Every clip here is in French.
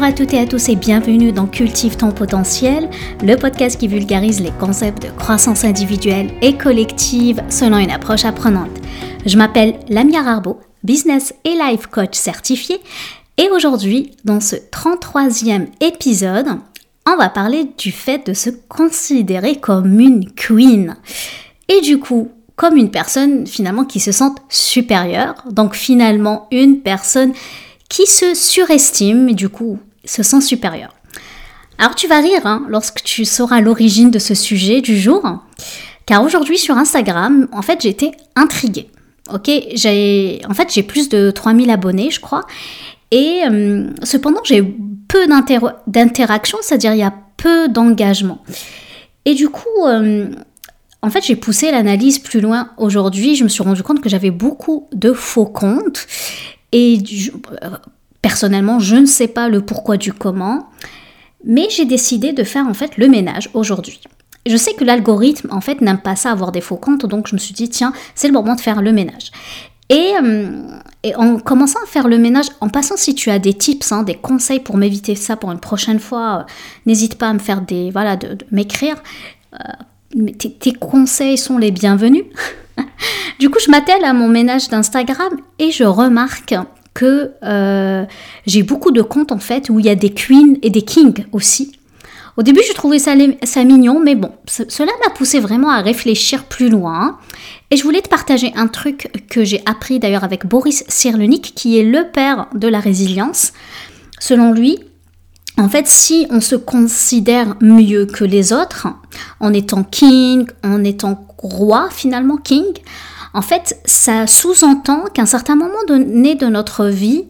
Bonjour à toutes et à tous et bienvenue dans Cultive ton potentiel, le podcast qui vulgarise les concepts de croissance individuelle et collective selon une approche apprenante. Je m'appelle Lamia Arbo, business et life coach certifié, et aujourd'hui, dans ce 33e épisode, on va parler du fait de se considérer comme une queen. Et du coup, comme une personne finalement qui se sent supérieure, donc finalement une personne qui se surestime et du coup se sent supérieur. Alors tu vas rire hein, lorsque tu sauras l'origine de ce sujet du jour, car aujourd'hui sur Instagram, en fait j'étais intriguée. Ok, j'ai en fait j'ai plus de 3000 abonnés je crois, et euh, cependant j'ai peu d'interaction, c'est-à-dire il y a peu d'engagement. Et du coup, euh, en fait, j'ai poussé l'analyse plus loin aujourd'hui. Je me suis rendu compte que j'avais beaucoup de faux comptes et personnellement, je ne sais pas le pourquoi du comment, mais j'ai décidé de faire en fait le ménage aujourd'hui. Je sais que l'algorithme en fait n'aime pas ça avoir des faux comptes, donc je me suis dit tiens, c'est le moment de faire le ménage. Et, euh, en commençant à faire le ménage, en passant si tu as des tips, hein, des conseils pour m'éviter ça pour une prochaine fois, euh, n'hésite pas à me faire des voilà de, m'écrire. Euh, tes, conseils sont les bienvenus. Du coup, je m'attelle à mon ménage d'Instagram et je remarque que euh, j'ai beaucoup de comptes en fait où il y a des queens et des kings aussi. Au début, je trouvais ça, ça mignon, mais bon, cela m'a poussé vraiment à réfléchir plus loin. Et je voulais te partager un truc que j'ai appris d'ailleurs avec Boris Cyrulnik, qui est le père de la résilience. Selon lui, en fait, si on se considère mieux que les autres, en étant king, en étant roi finalement, king, en fait, ça sous-entend qu'à un certain moment donné de notre vie,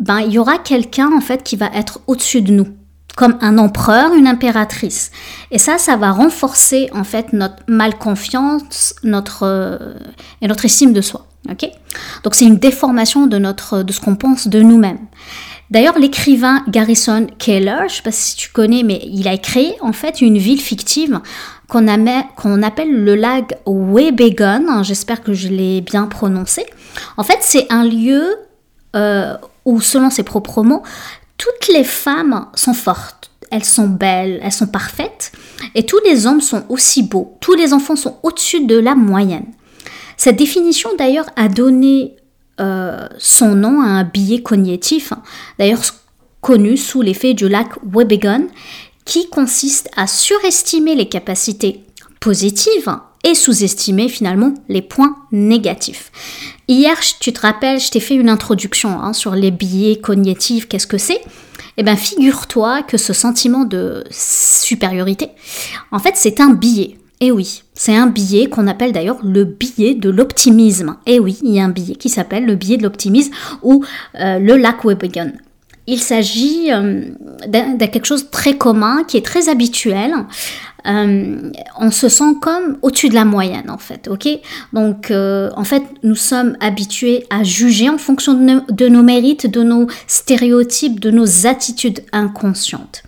ben, il y aura quelqu'un en fait qui va être au-dessus de nous, comme un empereur, une impératrice. Et ça, ça va renforcer en fait notre mal-confiance, notre euh, et notre estime de soi. Ok? Donc c'est une déformation de notre de ce qu'on pense de nous-mêmes. D'ailleurs, l'écrivain Garrison Keller, je ne sais pas si tu connais, mais il a créé en fait une ville fictive qu'on appelle le lac Webegon. Hein, j'espère que je l'ai bien prononcé. En fait, c'est un lieu euh, où, selon ses propres mots, toutes les femmes sont fortes, elles sont belles, elles sont parfaites, et tous les hommes sont aussi beaux, tous les enfants sont au-dessus de la moyenne. Cette définition d'ailleurs a donné euh, son nom à un billet cognitif, hein, d'ailleurs connu sous l'effet du lac Webegon, qui consiste à surestimer les capacités positives et sous-estimer finalement les points négatifs. Hier, tu te rappelles, je t'ai fait une introduction hein, sur les biais cognitifs, qu'est-ce que c'est? Eh bien, figure-toi que ce sentiment de supériorité, en fait, c'est un biais. Et eh oui, c'est un biais qu'on appelle d'ailleurs le biais de l'optimisme. Et eh oui, il y a un biais qui s'appelle le biais de l'optimisme ou euh, le lac Webegon il s'agit euh, de quelque chose de très commun, qui est très habituel. Euh, on se sent comme au-dessus de la moyenne en fait, ok? Donc euh, en fait nous sommes habitués à juger en fonction de nos, mérites, de nos stéréotypes, de nos attitudes inconscientes.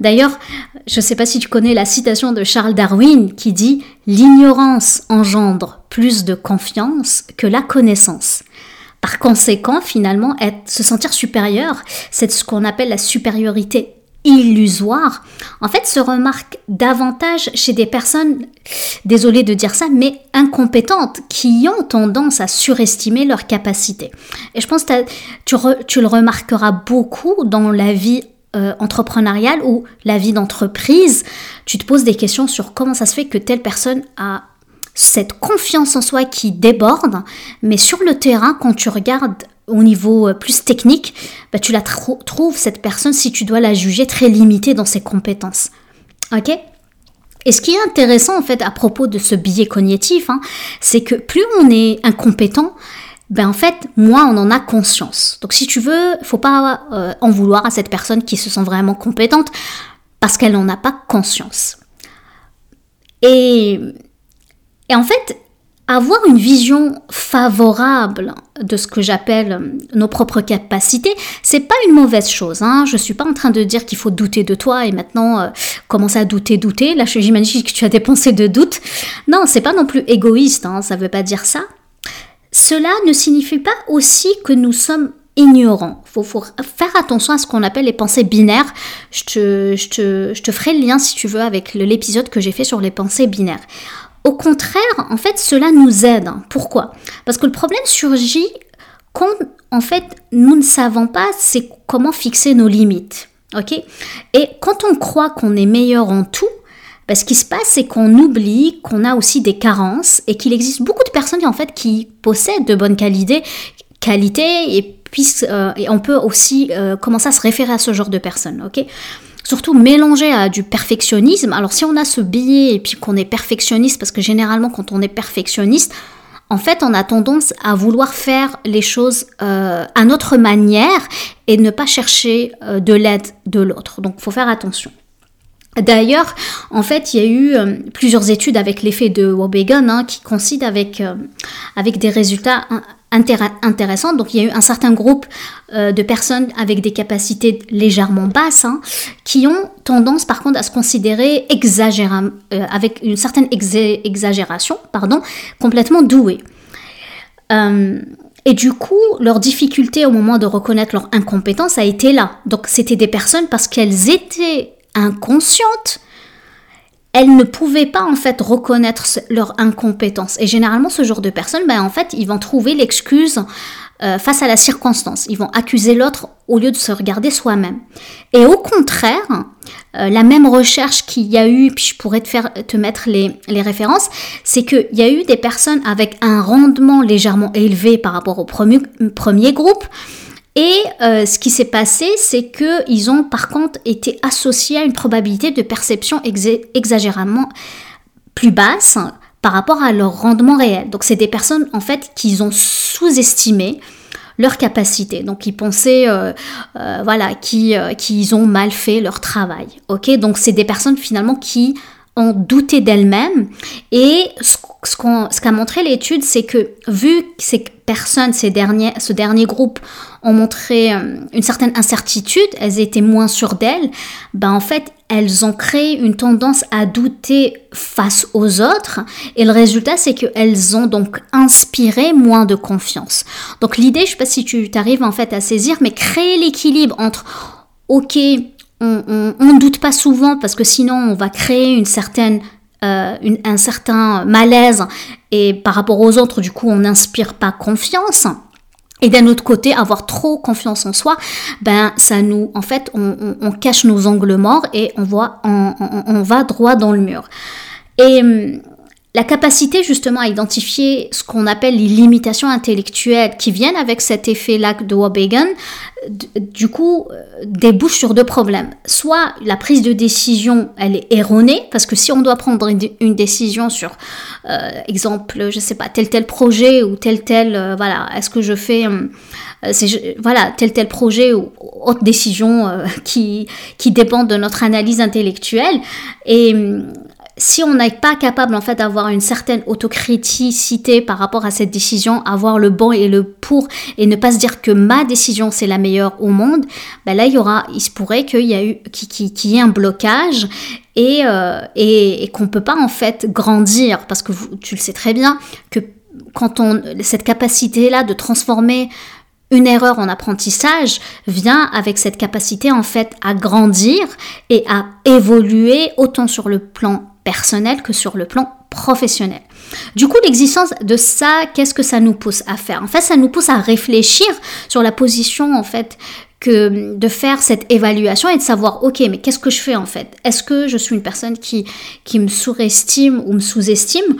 D'ailleurs, je ne sais pas si tu connais la citation de Charles Darwin qui dit ⁇ L'ignorance engendre plus de confiance que la connaissance ⁇ par conséquent, finalement, être, se sentir supérieur, c'est ce qu'on appelle la supériorité illusoire, en fait, se remarque davantage chez des personnes, désolé de dire ça, mais incompétentes, qui ont tendance à surestimer leurs capacités. Et je pense que tu, tu le remarqueras beaucoup dans la vie euh, entrepreneuriale ou la vie d'entreprise. Tu te poses des questions sur comment ça se fait que telle personne a cette confiance en soi qui déborde, mais sur le terrain, quand tu regardes au niveau euh, plus technique, bah, tu la trouves, cette personne, si tu dois la juger, très limitée dans ses compétences. Ok? Et ce qui est intéressant en fait à propos de ce biais cognitif, hein, c'est que plus on est incompétent, ben en fait, moins on en a conscience. Donc si tu veux, faut pas euh, en vouloir à cette personne qui se sent vraiment compétente parce qu'elle n'en a pas conscience. Et et en fait, avoir une vision favorable de ce que j'appelle nos propres capacités, c'est pas une mauvaise chose. Hein. Je suis pas en train de dire qu'il faut douter de toi et maintenant euh, commencer à douter, douter. Là, j'imagine que tu as des pensées de doute. Non, c'est pas non plus égoïste. Hein. Ça veut pas dire ça. Cela ne signifie pas aussi que nous sommes ignorant. Il faut, faire attention à ce qu'on appelle les pensées binaires. Je te ferai le lien si tu veux avec l'épisode que j'ai fait sur les pensées binaires. Au contraire, en fait, cela nous aide. Pourquoi? Parce que le problème surgit quand, en fait, nous ne savons pas c'est comment fixer nos limites. Ok? Et quand on croit qu'on est meilleur en tout, ben, ce qui se passe, c'est qu'on oublie qu'on a aussi des carences et qu'il existe beaucoup de personnes en fait qui possèdent de bonnes qualités, qualités et euh, et on peut aussi euh, commencer à se référer à ce genre de personnes, ok? Surtout mélanger à du perfectionnisme. Alors si on a ce billet et puis qu'on est perfectionniste, parce que généralement quand on est perfectionniste, en fait, on a tendance à vouloir faire les choses euh, à notre manière et ne pas chercher de l'aide de l'autre. Donc, faut faire attention. D'ailleurs, en fait, il y a eu plusieurs études avec l'effet de Wobegon hein, qui coïncident avec, avec des résultats intéressante. Donc il y a eu un certain groupe euh, de personnes avec des capacités légèrement basses hein, qui ont tendance par contre à se considérer euh, avec une certaine exagération, pardon, complètement douées. Euh, et du coup, leur difficulté au moment de reconnaître leur incompétence a été là. Donc c'était des personnes parce qu'elles étaient inconscientes elles ne pouvaient pas en fait reconnaître leur incompétence. Et généralement, ce genre de personnes, ben, en fait, ils vont trouver l'excuse euh, face à la circonstance. Ils vont accuser l'autre au lieu de se regarder soi-même. Et au contraire, euh, la même recherche qu'il y a eu, puis je pourrais te, faire, te mettre les, les références, c'est qu'il y a eu des personnes avec un rendement légèrement élevé par rapport au premier, premier groupe, et euh, ce qui s'est passé, c'est qu'ils ont par contre été associés à une probabilité de perception exagérément plus basse par rapport à leur rendement réel. Donc c'est des personnes en fait qui ont sous-estimé leur capacité. Donc ils pensaient, euh, euh, voilà, qu'ils ont mal fait leur travail. Ok, donc c'est des personnes finalement qui ont douté d'elles-mêmes. Et ce, ce qu'a montré l'étude, c'est que vu que ces personnes, ces derniers, ce dernier groupe ont montré euh, une certaine incertitude, elles étaient moins sûres d'elles, ben en fait, elles ont créé une tendance à douter face aux autres et le résultat c'est qu'elles ont donc inspiré moins de confiance. Donc l'idée, je sais pas si tu t'arrives en fait à saisir, mais créer l'équilibre entre ok, on ne doute pas souvent parce que sinon on va créer une certaine euh, un certain malaise et par rapport aux autres, du coup, on n'inspire pas confiance. Et d'un autre côté, avoir trop confiance en soi, ben ça nous, en fait, on, cache nos angles morts et on voit, on, va droit dans le mur. Et hum, la capacité justement à identifier ce qu'on appelle les limitations intellectuelles qui viennent avec cet effet-là de Wobbegan, du coup, euh, débouche sur deux problèmes. Soit la prise de décision, elle est erronée, parce que si on doit prendre une décision sur, euh, exemple, je sais pas, tel tel projet ou tel tel, euh, voilà, est-ce que je fais, voilà, tel tel projet ou autre décision qui, qui dépend de notre analyse intellectuelle, et si on n'est pas capable en fait d'avoir une certaine autocriticité par rapport à cette décision, avoir le bon et le pour et ne pas se dire que ma décision c'est la meilleure au monde, ben là il y aura, il se pourrait qu'il y a eu, qu'il y ait un blocage et, euh, et qu'on peut pas en fait grandir. Parce que tu le sais très bien que quand on cette capacité là de transformer une erreur en apprentissage vient avec cette capacité en fait à grandir et à évoluer autant sur le plan personnel que sur le plan professionnel. Du coup, l'existence de ça, qu'est-ce que ça nous pousse à faire? En fait, ça nous pousse à réfléchir sur la position en fait de faire cette évaluation et de savoir ok mais qu'est-ce que je fais en fait? Est-ce que je suis une personne qui me surestime ou me sous-estime?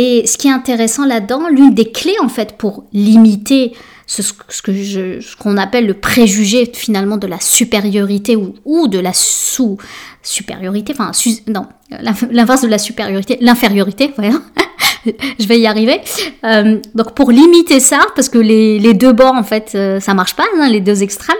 Et ce qui est intéressant là-dedans, l'une des clés en fait pour limiter ce, que qu'on appelle le préjugé finalement de la supériorité ou, ou de la sous supériorité, enfin, non, l'inverse de la supériorité, l'infériorité, voilà. je vais y arriver. Euh, donc pour limiter ça, parce que les, les deux bords en fait euh, ça marche pas, hein, les deux extrêmes.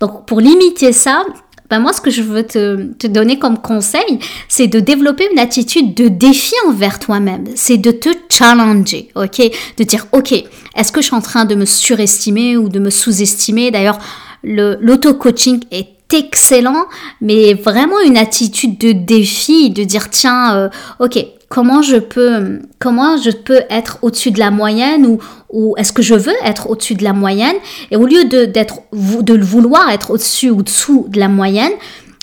Donc pour limiter ça, ben moi ce que je veux te, donner comme conseil, c'est de développer une attitude de défi envers toi-même. C'est de te challenger, ok? De dire ok, est-ce que je suis en train de me surestimer ou de me sous-estimer? D'ailleurs, l'auto-coaching est excellent, mais vraiment une attitude de défi, de dire tiens, euh, ok, comment je peux, comment je peux être au-dessus de la moyenne ou, ou est-ce que je veux être au-dessus de la moyenne? Et au lieu de, d'être, de le vouloir être au-dessus ou dessous de la moyenne,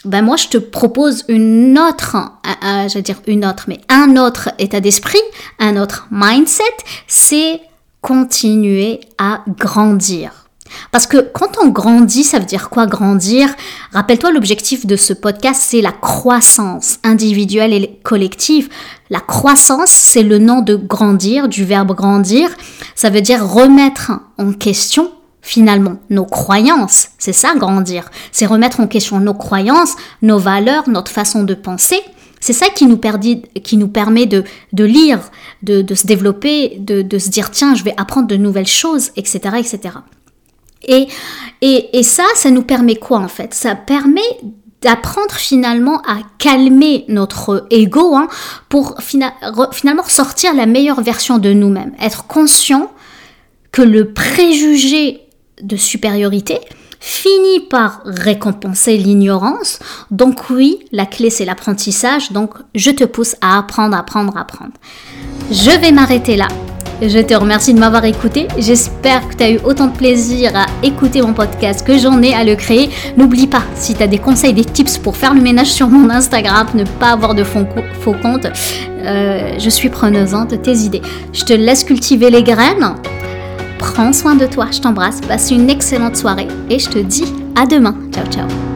ben moi je te propose une autre, je veux dire une autre, mais un autre état d'esprit, un autre mindset, c'est continuer à grandir. Parce que quand on grandit, ça veut dire quoi grandir? Rappelle-toi, l'objectif de ce podcast, c'est la croissance individuelle et collective. La croissance, c'est le nom de grandir, du verbe grandir. Ça veut dire remettre en question finalement nos croyances. C'est ça grandir. C'est remettre en question nos croyances, nos valeurs, notre façon de penser. C'est ça qui nous, permet de, lire, de, de, se développer, de, de se dire tiens, je vais apprendre de nouvelles choses, etc. etc. Et, et, ça, ça nous permet quoi en fait? Ça permet d'apprendre finalement à calmer notre ego hein, pour finalement ressortir la meilleure version de nous-mêmes. Être conscient que le préjugé de supériorité finit par récompenser l'ignorance. Donc oui, la clé c'est l'apprentissage. Donc je te pousse à apprendre, apprendre, apprendre. Je vais m'arrêter là. Je te remercie de m'avoir écouté. J'espère que tu as eu autant de plaisir à écouter mon podcast que j'en ai à le créer. N'oublie pas, si tu as des conseils, des tips pour faire le ménage sur mon Instagram, ne pas avoir de faux, compte, euh, je suis preneuse hein, de tes idées. Je te laisse cultiver les graines. Prends soin de toi, je t'embrasse, passe une excellente soirée et je te dis à demain. Ciao ciao